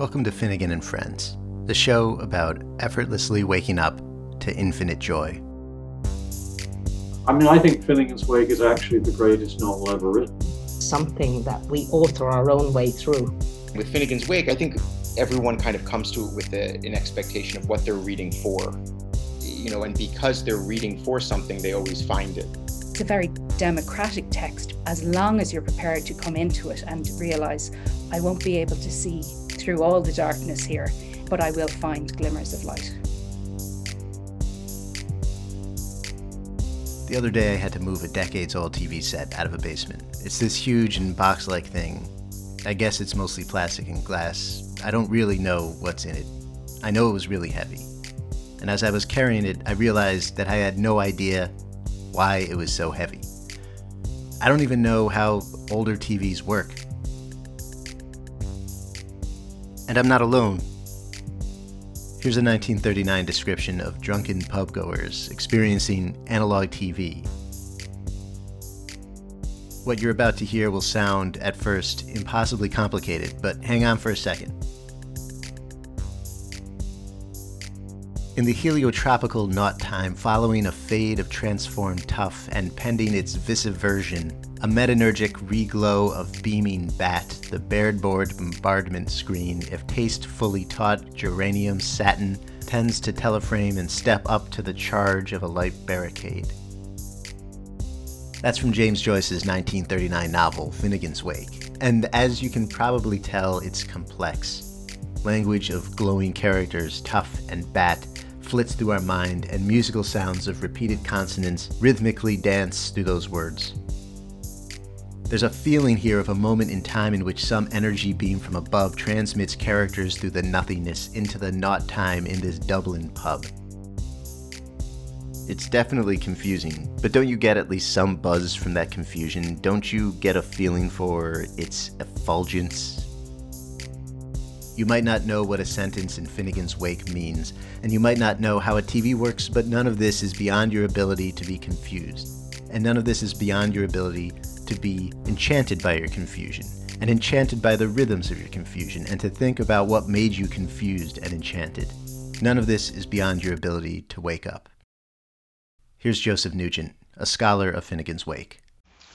Welcome to Finnegan and Friends, the show about effortlessly waking up to infinite joy. I mean, I think Finnegans Wake is actually the greatest novel ever written. Something that we author our own way through. With Finnegans Wake, I think everyone kind of comes to it with a, an expectation of what they're reading for. You know, and because they're reading for something, they always find it. It's a very democratic text as long as you're prepared to come into it and realize I won't be able to see through all the darkness here, but I will find glimmers of light. The other day, I had to move a decades old TV set out of a basement. It's this huge and box like thing. I guess it's mostly plastic and glass. I don't really know what's in it. I know it was really heavy. And as I was carrying it, I realized that I had no idea why it was so heavy. I don't even know how older TVs work. And I'm not alone. Here's a 1939 description of drunken pubgoers experiencing analog TV. What you're about to hear will sound, at first, impossibly complicated, but hang on for a second. In the heliotropical naught time following a fade of transformed Tuff and pending its viseversion, a metenergic reglow of beaming Batt, the bairdboard bombardment screen, if taste fully taught geranium satin, tends to teleframe and step up to the charge of a light barricade. That's from James Joyce's 1939 novel, Finnegans Wake. And as you can probably tell, it's complex. Language of glowing characters, Tuff and Batt, flits through our mind, and musical sounds of repeated consonants rhythmically dance through those words. There's a feeling here of a moment in time in which some energy beam from above transmits characters through the nothingness into the naught time in this Dublin pub. It's definitely confusing, but don't you get at least some buzz from that confusion? Don't you get a feeling for its effulgence? You might not know what a sentence in Finnegans Wake means, and you might not know how a TV works, but none of this is beyond your ability to be confused. And none of this is beyond your ability to be enchanted by your confusion, and enchanted by the rhythms of your confusion, and to think about what made you confused and enchanted. None of this is beyond your ability to wake up. Here's Joseph Nugent, a scholar of Finnegans Wake.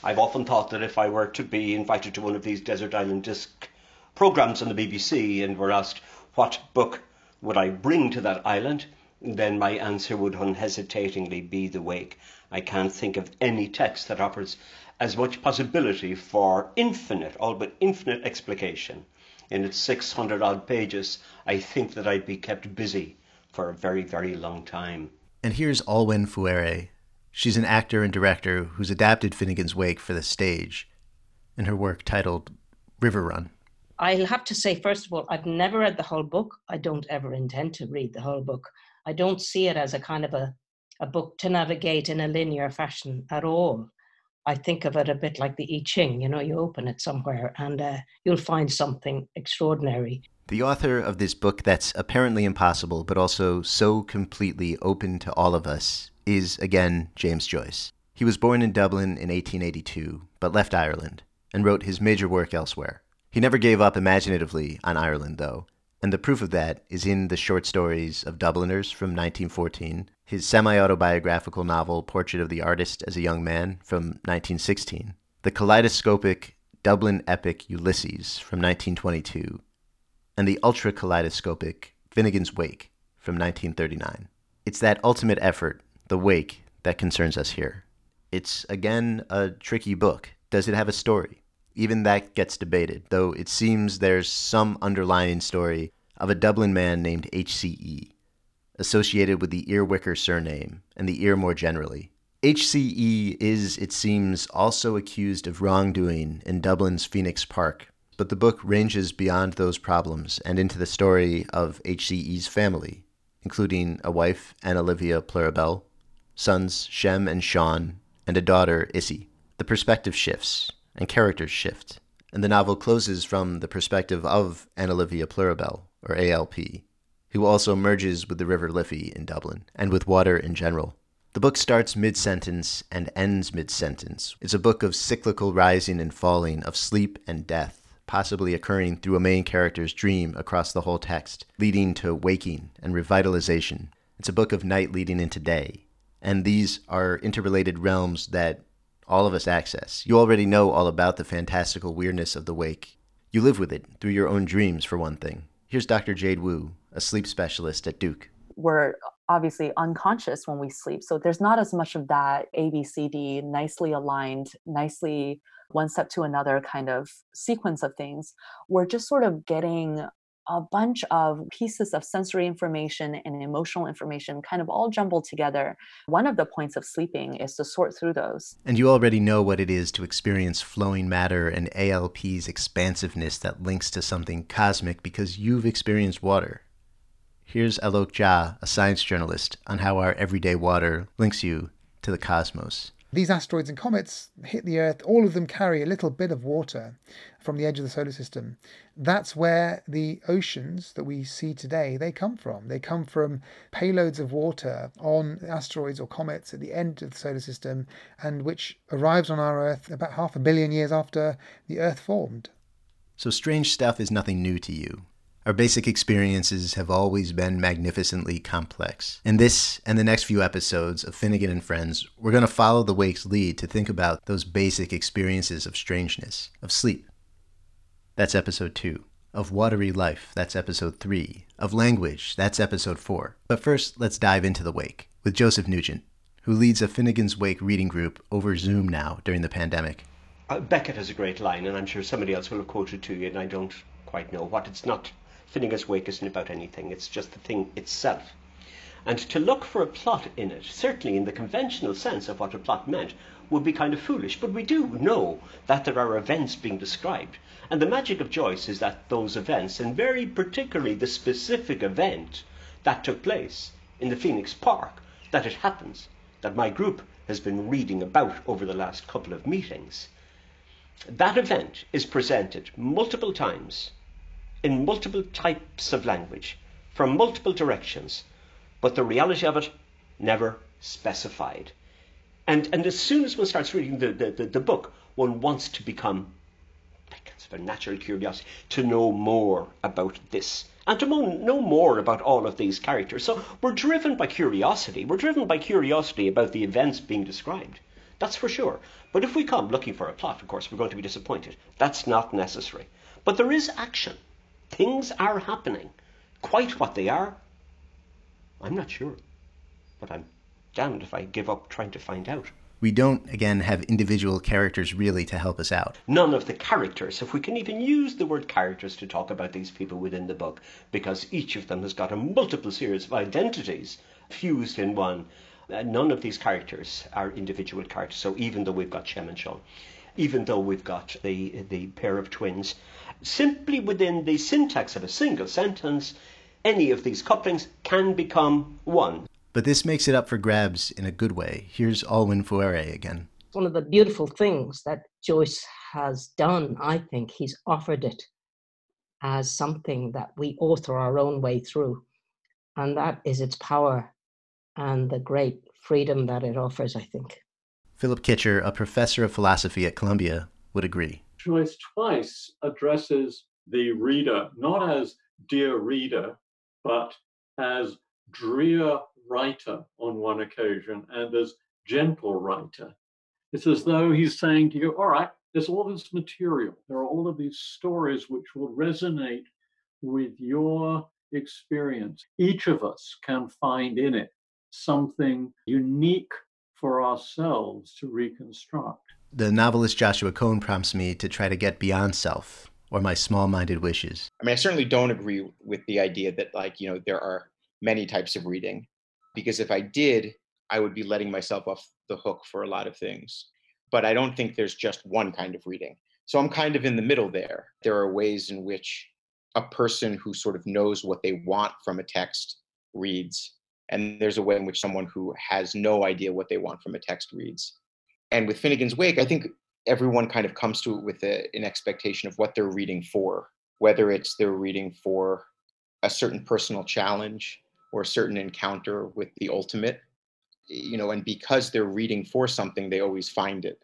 I've often thought that if I were to be invited to one of these desert island disc programs on the BBC and were asked what book would I bring to that island, then my answer would unhesitatingly be The Wake. I can't think of any text that offers as much possibility for infinite, all but infinite explication. In its 600 odd pages, I think that I'd be kept busy for a very, very long time. And here's Olwen Fouéré. She's an actor and director who's adapted Finnegans Wake for the stage in her work titled riverrun. I'll have to say, first of all, I've never read the whole book. I don't ever intend to read the whole book. I don't see it as a kind of a, a book to navigate in a linear fashion at all. I think of it a bit like the I Ching. You know, you open it somewhere and uh, you'll find something extraordinary. The author of this book that's apparently impossible, but also so completely open to all of us, is again James Joyce. He was born in Dublin in 1882, but left Ireland and wrote his major work elsewhere. He never gave up imaginatively on Ireland, though, and the proof of that is in the short stories of Dubliners from 1914, his semi autobiographical novel Portrait of the Artist as a Young Man from 1916, the kaleidoscopic Dublin epic Ulysses from 1922, and the ultra kaleidoscopic Finnegans Wake from 1939. It's that ultimate effort, the wake, that concerns us here. It's, again, a tricky book. Does it have a story? Even that gets debated, though it seems there's some underlying story of a Dublin man named HCE, associated with the Earwicker surname and the ear more generally. HCE is, it seems, also accused of wrongdoing in Dublin's Phoenix Park, but the book ranges beyond those problems and into the story of HCE's family, including a wife, Anna Olivia Plurabelle, sons Shem and Shaun, and a daughter, Issy. The perspective shifts, and characters shift, and the novel closes from the perspective of Anna Olivia Plurabelle, or ALP, who also merges with the River Liffey in Dublin, and with water in general. The book starts mid sentence and ends mid sentence. It's a book of cyclical rising and falling, of sleep and death, possibly occurring through a main character's dream across the whole text, leading to waking and revitalization. It's a book of night leading into day. And these are interrelated realms that all of us access. You already know all about the fantastical weirdness of the wake. You live with it through your own dreams, for one thing. Here's Dr. Jade Wu, a sleep specialist at Duke. We're obviously unconscious when we sleep. So there's not as much of that ABCD, nicely aligned, nicely one step to another kind of sequence of things. We're just sort of getting a bunch of pieces of sensory information and emotional information kind of all jumbled together. One of the points of sleeping is to sort through those. And you already know what it is to experience flowing matter and ALP's expansiveness that links to something cosmic because you've experienced water. Here's Alok Jha, a science journalist, on how our everyday water links you to the cosmos. These asteroids and comets hit the Earth, all of them carry a little bit of water from the edge of the solar system. That's where the oceans that we see today, they come from. They come from payloads of water on asteroids or comets at the end of the solar system and which arrives on our Earth about half a billion years after the Earth formed. So strange stuff is nothing new to you. Our basic experiences have always been magnificently complex. In this and the next few episodes of Finnegan and Friends, we're going to follow the Wake's lead to think about those basic experiences of strangeness, of sleep. That's episode 2. Of watery life, that's episode 3. Of language, that's episode 4. But first, let's dive into the Wake with Joseph Nugent, who leads a Finnegans Wake reading group over Zoom now during the pandemic. Uh, Beckett has a great line, and I'm sure somebody else will have quoted to you, and I don't quite know what. It's not Finnegans Wake isn't about anything, it's just the thing itself. And to look for a plot in it, certainly in the conventional sense of what a plot meant, would be kind of foolish. But we do know that there are events being described. And the magic of Joyce is that those events, and very particularly the specific event that took place in the Phoenix Park, that it happens, that my group has been reading about over the last couple of meetings, that event is presented multiple times in multiple types of language from multiple directions, but the reality of it never specified. And, and as soon as one starts reading the, the, the, the book, one wants to become, like it's a natural curiosity, to know more about this and to know more about all of these characters. So we're driven by curiosity. We're driven by curiosity about the events being described. That's for sure. But if we come looking for a plot, of course, we're going to be disappointed. That's not necessary. But there is action. Things are happening. Quite what they are, I'm not sure. But I'm damned if I give up trying to find out. We don't, again, have individual characters really to help us out. None of the characters, if we can even use the word characters to talk about these people within the book, because each of them has got a multiple series of identities fused in one. Uh, none of these characters are individual characters. So even though we've got Shem and Shaun, even though we've got the the pair of twins, simply within the syntax of a single sentence, any of these couplings can become one. But this makes it up for grabs in a good way. Here's Olwen Fouéré again. One of the beautiful things that Joyce has done, I think, he's offered it as something that we author our own way through. And that is its power and the great freedom that it offers, I think. Philip Kitcher, a professor of philosophy at Columbia, would agree. Joyce twice addresses the reader not as dear reader, but as drear writer on one occasion and as gentle writer. It's as though he's saying to you, all right, there's all this material. There are all of these stories which will resonate with your experience. Each of us can find in it something unique for ourselves to reconstruct the novelist Joshua Cohen prompts me to try to get beyond self or my small minded wishes. I mean, I certainly don't agree with the idea that, like, you know, there are many types of reading, because if I did, I would be letting myself off the hook for a lot of things. But I don't think there's just one kind of reading. So I'm kind of in the middle there. There are ways in which a person who sort of knows what they want from a text reads. And there's a way in which someone who has no idea what they want from a text reads. And with Finnegans Wake, I think everyone kind of comes to it with a, an expectation of what they're reading for, whether it's they're reading for a certain personal challenge or a certain encounter with the ultimate, you know, and because they're reading for something, they always find it.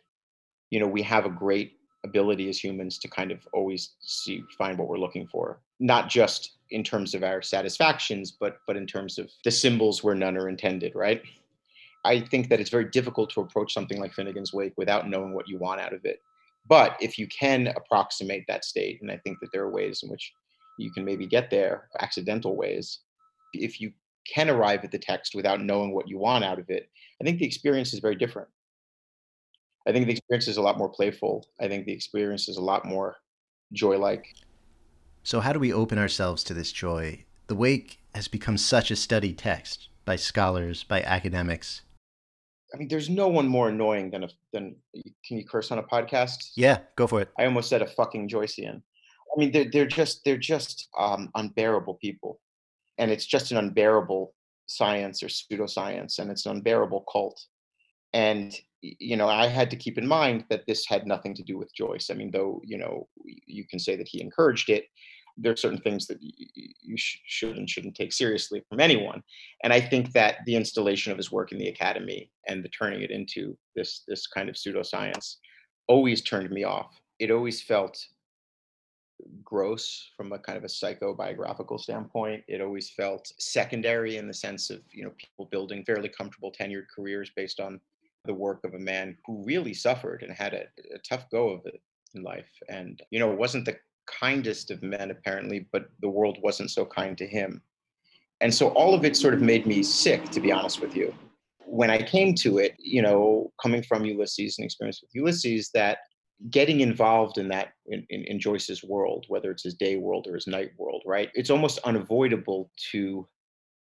You know, we have a great ability as humans to kind of always see find what we're looking for not just in terms of our satisfactions but but in terms of the symbols where none are intended right i think that it's very difficult to approach something like finnegans wake without knowing what you want out of it but if you can approximate that state and i think that there are ways in which you can maybe get there accidental ways if you can arrive at the text without knowing what you want out of it i think the experience is very different I think the experience is a lot more playful. I think the experience is a lot more joy like. So, how do we open ourselves to this joy? The Wake has become such a studied text by scholars, by academics. I mean, there's no one more annoying than a than. Can you curse on a podcast? Yeah, go for it. I almost said a fucking Joycean. I mean, they're they're just they're just um, unbearable people, and it's just an unbearable science or pseudoscience, and it's an unbearable cult. And you know, I had to keep in mind that this had nothing to do with Joyce. I mean, though, you know, you can say that he encouraged it, there are certain things that you should and shouldn't take seriously from anyone. And I think that the installation of his work in the academy and the turning it into this this kind of pseudoscience always turned me off. It always felt gross from a kind of a psychobiographical standpoint. It always felt secondary in the sense of you know people building fairly comfortable tenured careers based on the work of a man who really suffered and had a, a tough go of it in life. And, you know, wasn't the kindest of men, apparently, but the world wasn't so kind to him. And so all of it sort of made me sick, to be honest with you. When I came to it, you know, coming from Ulysses and experience with Ulysses, that getting involved in that in, in, in, Joyce's world, whether it's his day world or his night world, right? It's almost unavoidable to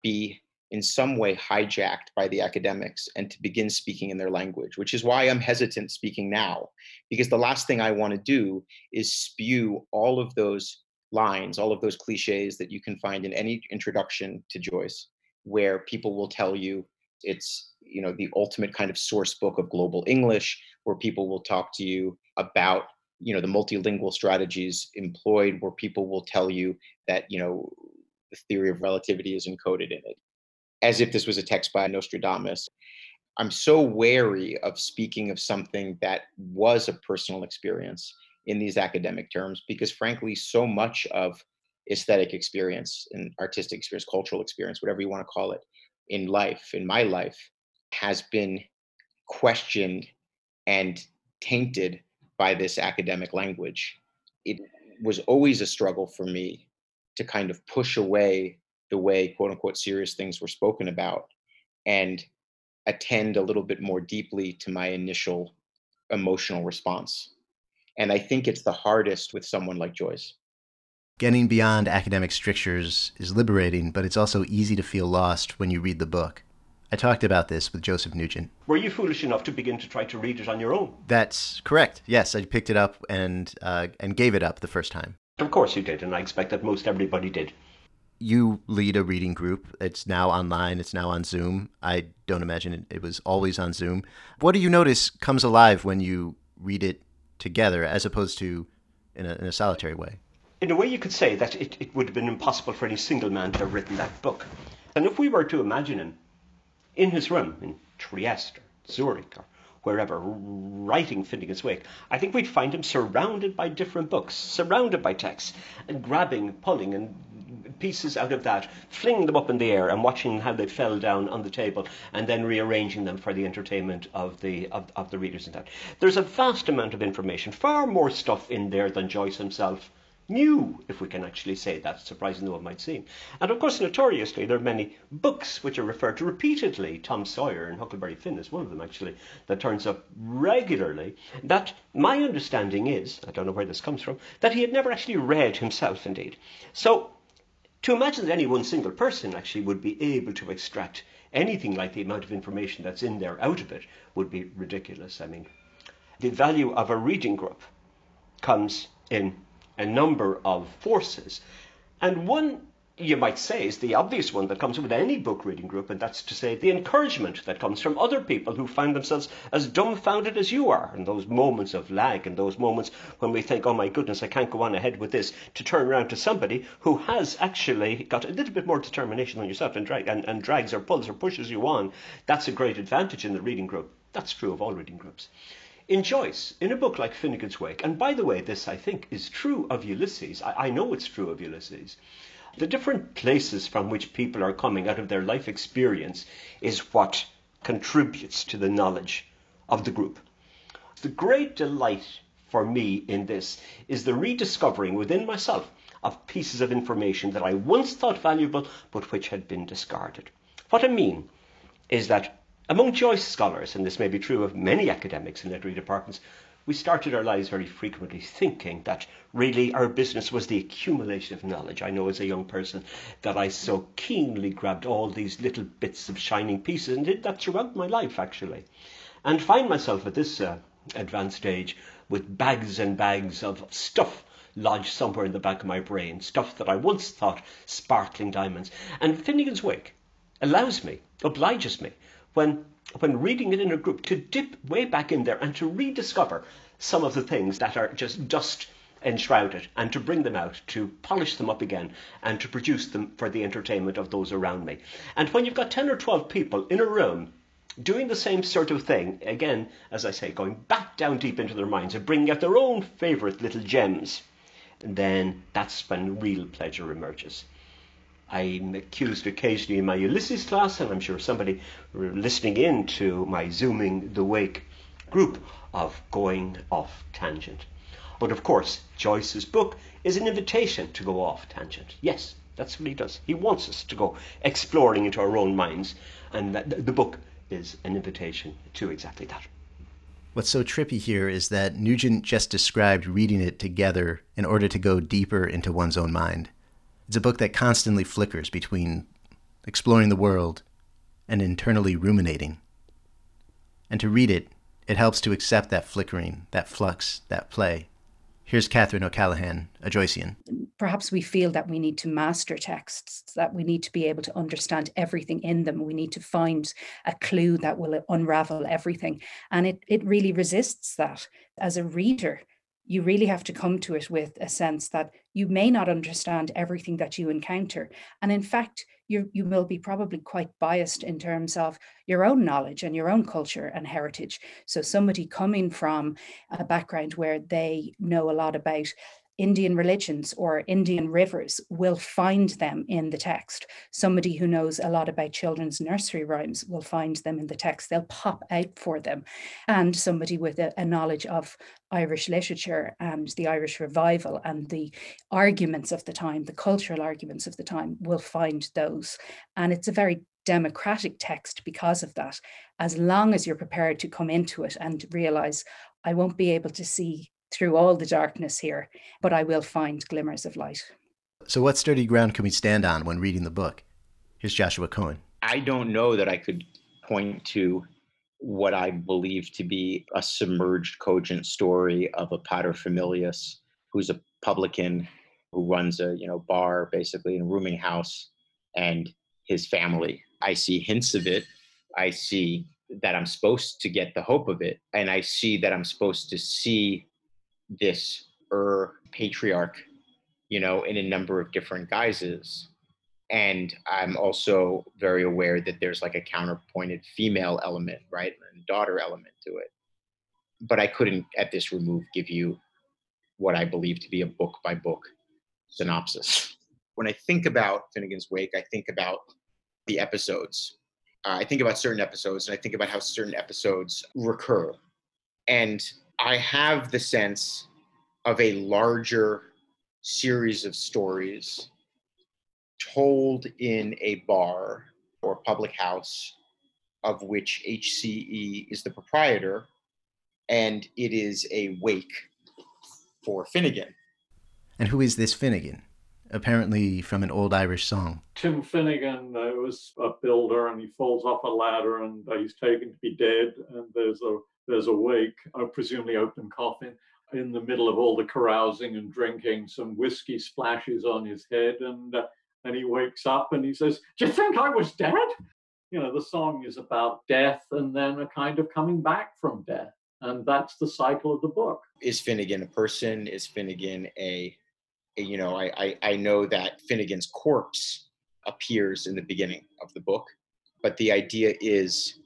be in some way hijacked by the academics and to begin speaking in their language, which is why I'm hesitant speaking now, because the last thing I want to do is spew all of those lines, all of those cliches that you can find in any introduction to Joyce, where people will tell you it's you know the ultimate kind of source book of global English, where people will talk to you about you know the multilingual strategies employed, where people will tell you that you know the theory of relativity is encoded in it as if this was a text by Nostradamus. I'm so wary of speaking of something that was a personal experience in these academic terms because, frankly, so much of aesthetic experience and artistic experience, cultural experience, whatever you want to call it, in life, in my life, has been questioned and tainted by this academic language. It was always a struggle for me to kind of push away the way quote unquote serious things were spoken about and attend a little bit more deeply to my initial emotional response. And I think it's the hardest with someone like Joyce. Getting beyond academic strictures is liberating, but it's also easy to feel lost when you read the book. I talked about this with Joseph Nugent. Were you foolish enough to begin to try to read it on your own? That's correct. Yes, I picked it up and uh, and gave it up the first time. Of course you did, and I expect that most everybody did you lead a reading group. It's now online. It's now on Zoom. I don't imagine it, it, was always on Zoom. What do you notice comes alive when you read it together, as opposed to in a, in a solitary way? In a way, you could say that it, it would have been impossible for any single man to have written that book. And if we were to imagine him in his room in Trieste or Zurich or wherever, writing Finnegans Wake, I think we'd find him surrounded by different books, surrounded by texts, and grabbing, pulling, and pieces out of that, flinging them up in the air and watching how they fell down on the table and then rearranging them for the entertainment of the of, of the readers and that. There's a vast amount of information, far more stuff in there than Joyce himself knew, if we can actually say that, surprising though it might seem. And of course, notoriously, there are many books which are referred to repeatedly. Tom Sawyer and Huckleberry Finn is one of them, actually, that turns up regularly. That my understanding is, I don't know where this comes from, that he had never actually read himself, indeed. So to imagine that any one single person actually would be able to extract anything like the amount of information that's in there out of it would be ridiculous. I mean, the value of a reading group comes in a number of forces. And one you might say, is the obvious one that comes with any book reading group, and that's to say the encouragement that comes from other people who find themselves as dumbfounded as you are, and those moments of lag, and those moments when we think, oh my goodness, I can't go on ahead with this, to turn around to somebody who has actually got a little bit more determination than yourself and, drag, and, and drags or pulls or pushes you on. That's a great advantage in the reading group. That's true of all reading groups. in Joyce, in a book like Finnegans Wake, and by the way, this I think is true of Ulysses, I, I know it's true of Ulysses, the different places from which people are coming out of their life experience is what contributes to the knowledge of the group. The great delight for me in this is the rediscovering within myself of pieces of information that I once thought valuable but which had been discarded. What I mean is that among Joyce scholars, and this may be true of many academics in literary departments, we started our lives very frequently thinking that really our business was the accumulation of knowledge. I know as a young person that I so keenly grabbed all these little bits of shining pieces and did that throughout my life actually. And find myself at this uh, advanced age with bags and bags of stuff lodged somewhere in the back of my brain, stuff that I once thought sparkling diamonds. And Finnegans Wake allows me, obliges me when when reading it in a group to dip way back in there and to rediscover some of the things that are just dust enshrouded and to bring them out, to polish them up again and to produce them for the entertainment of those around me. And when you've got 10 or 12 people in a room doing the same sort of thing, again, as I say, going back down deep into their minds and bringing out their own favourite little gems, then that's when real pleasure emerges. I'm accused occasionally in my Ulysses class, and I'm sure somebody listening in to my Zooming the Wake group, of going off tangent. But of course, Joyce's book is an invitation to go off tangent. Yes, that's what he does. He wants us to go exploring into our own minds, and the book is an invitation to exactly that. What's so trippy here is that Nugent just described reading it together in order to go deeper into one's own mind. It's a book that constantly flickers between exploring the world and internally ruminating. And to read it, it helps to accept that flickering, that flux, that play. Here's Catherine O'Callaghan, a Joycean. Perhaps we feel that we need to master texts, that we need to be able to understand everything in them. We need to find a clue that will unravel everything. And it, it really resists that. As a reader, you really have to come to it with a sense that you may not understand everything that you encounter. And in fact, you, you will be probably quite biased in terms of your own knowledge and your own culture and heritage. So, somebody coming from a background where they know a lot about Indian religions or Indian rivers will find them in the text. Somebody who knows a lot about children's nursery rhymes will find them in the text. They'll pop out for them. And somebody with a, a knowledge of Irish literature and the Irish revival and the arguments of the time, the cultural arguments of the time, will find those. And it's a very democratic text because of that, as long as you're prepared to come into it and realize, I won't be able to see through all the darkness here, but I will find glimmers of light. So, what sturdy ground can we stand on when reading the book? Here's Joshua Cohen. I don't know that I could point to what I believe to be a submerged, cogent story of a paterfamilias who's a publican who runs a you know bar, basically in a rooming house, and his family. I see hints of it. I see that I'm supposed to get the hope of it, and I see that I'm supposed to see this Ur patriarch, you know, in a number of different guises. And I'm also very aware that there's like a counterpointed female element, right? And daughter element to it. But I couldn't at this remove give you what I believe to be a book by book synopsis. When I think about Finnegans Wake, I think about the episodes. Uh, I think about certain episodes and I think about how certain episodes recur. And I have the sense of a larger series of stories told in a bar or public house of which HCE is the proprietor, and it is a wake for Finnegan. And who is this Finnegan? Apparently from an old Irish song. Tim Finnegan uh, was a builder, and he falls off a ladder, and uh, he's taken to be dead. And there's a there's a wake, uh, presumably open coffin, in the middle of all the carousing and drinking. Some whiskey splashes on his head, and uh, and he wakes up and he says, "Do you think I was dead?" You know, the song is about death and then a kind of coming back from death, and that's the cycle of the book. Is Finnegan a person? Is Finnegan a, a you know, I, I I know that Finnegan's corpse appears in the beginning of the book, but the idea is,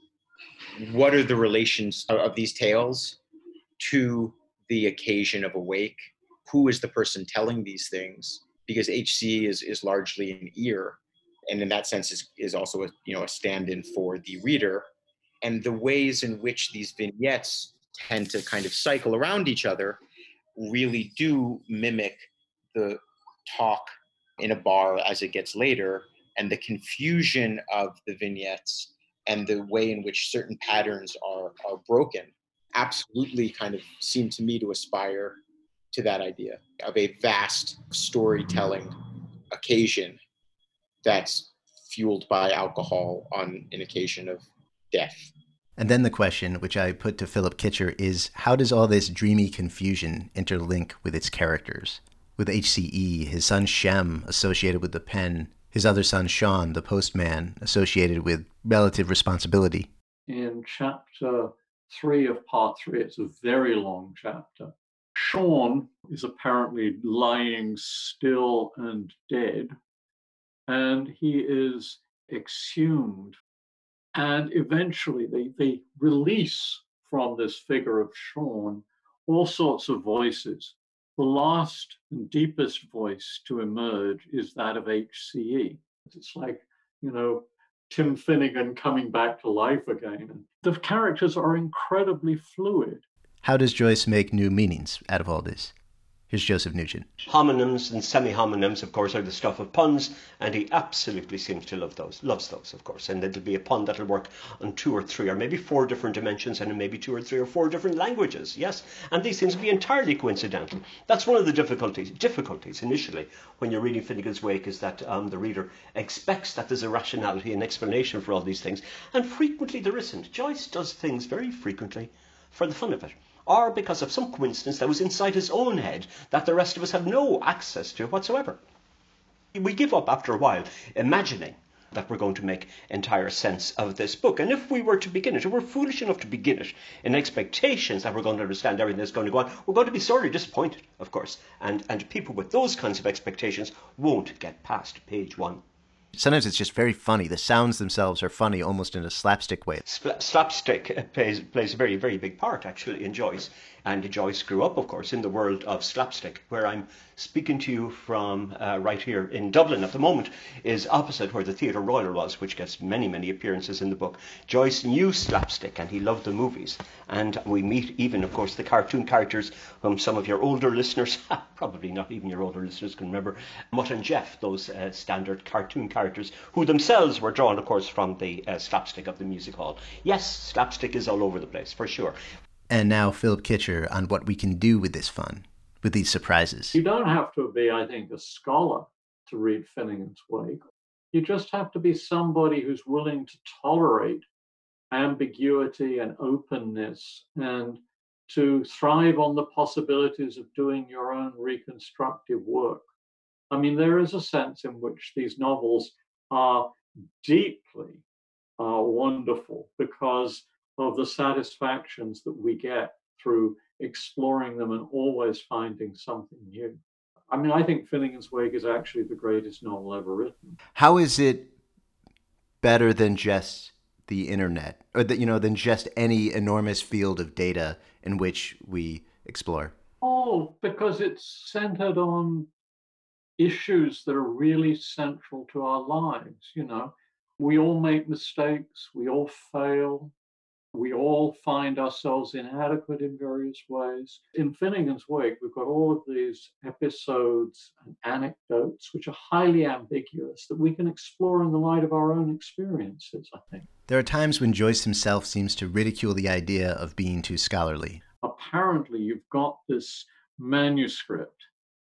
what are the relations of, of these tales? to the occasion of a wake. Who is the person telling these things? Because HC is, is largely an ear, and in that sense is, is also a, you know, a stand-in for the reader. And the ways in which these vignettes tend to kind of cycle around each other really do mimic the talk in a bar as it gets later and the confusion of the vignettes and the way in which certain patterns are, are broken absolutely kind of seem to me to aspire to that idea of a vast storytelling occasion that's fueled by alcohol on an occasion of death. And then the question, which I put to Philip Kitcher, is how does all this dreamy confusion interlink with its characters? With HCE, his son Shem associated with the pen, his other son Shaun, the postman, associated with relative responsibility. In chapter three of part three, it's a very long chapter. Shaun is apparently lying still and dead, and he is exhumed and eventually they, they release from this figure of Shaun all sorts of voices. The last and deepest voice to emerge is that of HCE. It's like, you know, Tim Finnegan coming back to life again. The characters are incredibly fluid. How does Joyce make new meanings out of all this? Here's Joseph Nugent. Homonyms and semi-homonyms, of course, are the stuff of puns, and he absolutely seems to love those. Loves those, of course. And it'll be a pun that'll work on two or three, or maybe four different dimensions, and in maybe two or three or four different languages. Yes, and these things will be entirely coincidental. That's one of the difficulties. Difficulties initially when you're reading Finnegans Wake is that um, the reader expects that there's a rationality and explanation for all these things, and frequently there isn't. Joyce does things very frequently for the fun of it or because of some coincidence that was inside his own head that the rest of us have no access to whatsoever. We give up after a while imagining that we're going to make entire sense of this book. And if we were to begin it, if we're foolish enough to begin it in expectations that we're going to understand everything that's going to go on, we're going to be sorely disappointed, of course. And, and people with those kinds of expectations won't get past page one sometimes it's just very funny. The sounds themselves are funny, almost in a slapstick way. slapstick plays plays a very very big part actually in Joyce, and Joyce grew up, of course, in the world of slapstick, where I'm speaking to you from uh, right here in Dublin at the moment, is opposite where the Theatre Royal was, which gets many, many appearances in the book. Joyce knew slapstick and he loved the movies. And we meet even, of course, the cartoon characters whom some of your older listeners, probably not even your older listeners, can remember, Mutt and Jeff, those uh, standard cartoon characters, who themselves were drawn, of course, from the uh, slapstick of the music hall. Yes, slapstick is all over the place, for sure. And now, Philip Kitcher on what we can do with this fun, with these surprises. You don't have to be, I think, a scholar to read Finnegans Wake. You just have to be somebody who's willing to tolerate ambiguity and openness and to thrive on the possibilities of doing your own reconstructive work. I mean, there is a sense in which these novels are deeply uh, wonderful because of the satisfactions that we get through exploring them and always finding something new. I mean, I think Finnegans Wake is actually the greatest novel ever written. How is it better than just the internet, or that you know, than just any enormous field of data in which we explore? Oh, because it's centered on issues that are really central to our lives. You know, we all make mistakes, we all fail, we all find ourselves inadequate in various ways. In Finnegans Wake, we've got all of these episodes and anecdotes which are highly ambiguous that we can explore in the light of our own experiences, I think. There are times when Joyce himself seems to ridicule the idea of being too scholarly. Apparently, you've got this manuscript,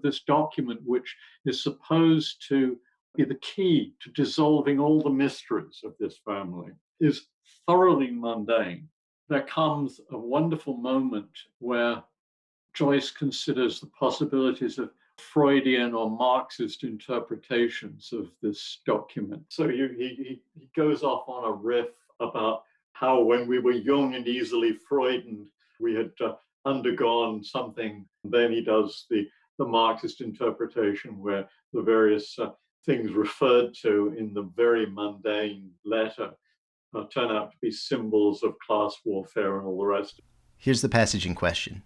this document which is supposed to be the key to dissolving all the mysteries of this family, is thoroughly mundane, there comes a wonderful moment where Joyce considers the possibilities of Freudian or Marxist interpretations of this document. So he, he, he goes off on a riff about how, when we were young and easily frightened, we had uh, undergone something. Then he does the, the Marxist interpretation where the various uh, things referred to in the very mundane letter Uh, turn out to be symbols of class warfare and all the rest. Here's the passage in question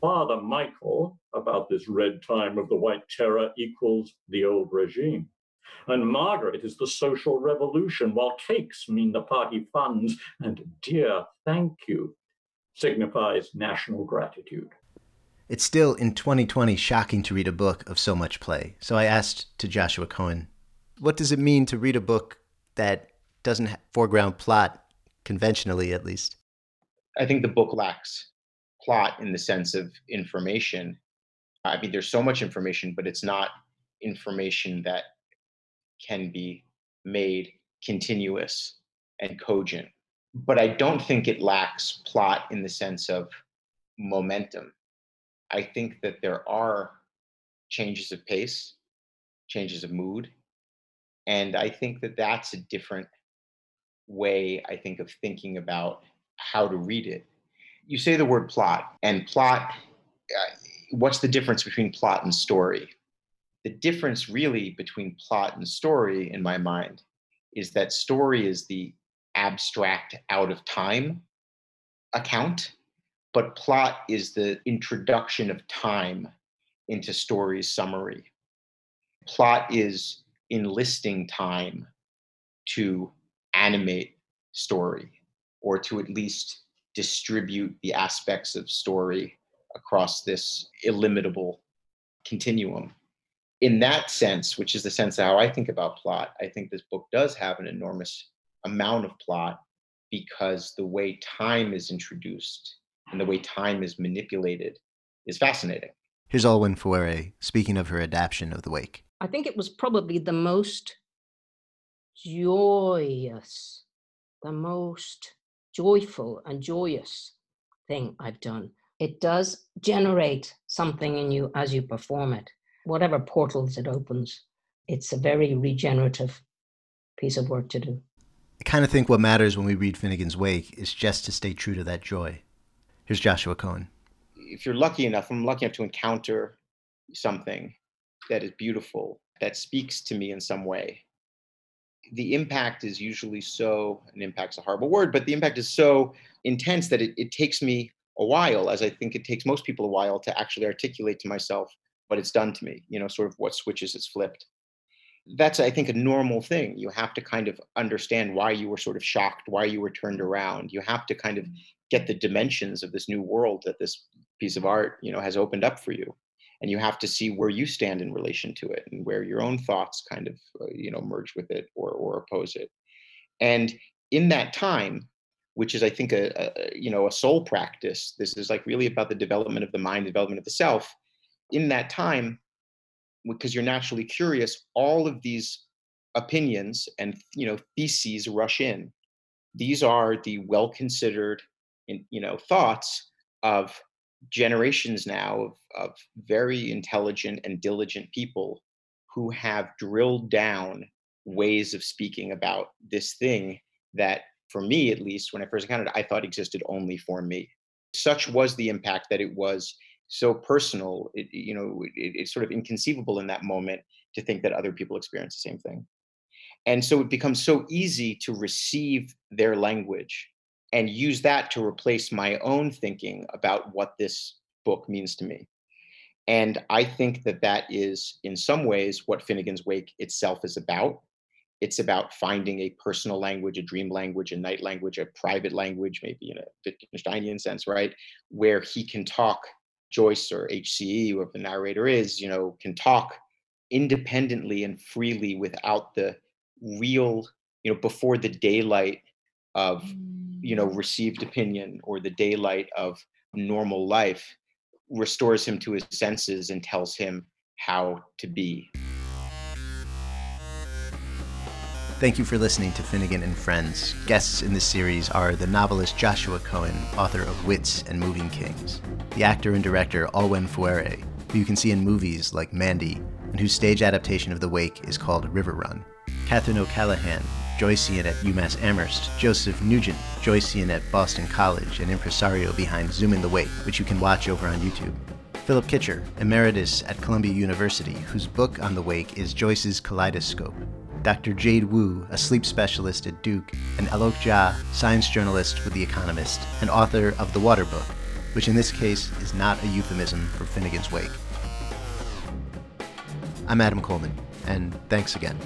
Father Michael about this red time of the White Terror equals the old regime. And Margaret is the social revolution, while cakes mean the party funds, and dear thank you signifies national gratitude. It's still in 2020 shocking to read a book of so much play. So I asked to Joshua Cohen, what does it mean to read a book that doesn't foreground plot conventionally at least? I think the book lacks plot in the sense of information. I mean, there's so much information, but it's not information that can be made continuous and cogent. But I don't think it lacks plot in the sense of momentum. I think that there are changes of pace, changes of mood. And I think that that's a different way, I think, of thinking about how to read it. You say the word plot, and plot, uh, what's the difference between plot and story? The difference really between plot and story, in my mind, is that story is the abstract out of time account, but plot is the introduction of time into story's summary. Plot is enlisting time to animate story or to at least distribute the aspects of story across this illimitable continuum. In that sense, which is the sense of how I think about plot, I think this book does have an enormous amount of plot because the way time is introduced and the way time is manipulated is fascinating. Here's Olwen Fouéré speaking of her adaptation of The Wake. I think it was probably the most joyous, the most joyful and joyous thing I've done. It does generate something in you as you perform it. Whatever portals it opens, it's a very regenerative piece of work to do. I kind of think what matters when we read Finnegans Wake is just to stay true to that joy. Here's Joshua Cohen. If you're lucky enough, I'm lucky enough to encounter something that is beautiful, that speaks to me in some way. The impact is usually so, and impact's a horrible word, but the impact is so intense that it, it takes me a while, as I think it takes most people a while to actually articulate to myself what it's done to me, you know, sort of what switches it's flipped. That's, I think, a normal thing. You have to kind of understand why you were sort of shocked, why you were turned around. You have to kind of mm-hmm. get the dimensions of this new world that this piece of art, you know, has opened up for you and you have to see where you stand in relation to it and where your own thoughts kind of uh, you know merge with it or or oppose it. And in that time which is i think a, a, you know a soul practice this is like really about the development of the mind development of the self in that time because you're naturally curious all of these opinions and you know theses rush in. These are the well considered you know thoughts of generations now of, of very intelligent and diligent people who have drilled down ways of speaking about this thing that for me at least when i first encountered it i thought existed only for me. Such was the impact that it was so personal it, you know it, it's sort of inconceivable in that moment to think that other people experience the same thing. And so it becomes so easy to receive their language and use that to replace my own thinking about what this book means to me. And I think that that is, in some ways, what Finnegans Wake itself is about. It's about finding a personal language, a dream language, a night language, a private language, maybe in a Wittgensteinian sense, right? Where he can talk, Joyce or HCE, whoever the narrator is, you know, can talk independently and freely without the real, you know, before the daylight of you know received opinion or the daylight of normal life restores him to his senses and tells him how to be Thank you for listening to Finnegan and Friends. Guests in this series are the novelist Joshua Cohen, author of Witz and Moving Kings, the actor and director Olwen Fouéré, who you can see in movies like Mandy, and whose stage adaptation of The Wake is called riverrun, Catherine O'Callaghan, Joycean at UMass Amherst, Joseph Nugent, Joycean at Boston College, and impresario behind Zoom in the Wake, which you can watch over on YouTube. Philip Kitcher, emeritus at Columbia University, whose book on the wake is Joyce's Kaleidoscope. Dr. Jade Wu, a sleep specialist at Duke, and Alok Jha, science journalist with The Economist and author of The Water Book, which in this case is not a euphemism for Finnegans Wake. I'm Adam Coleman, and thanks again.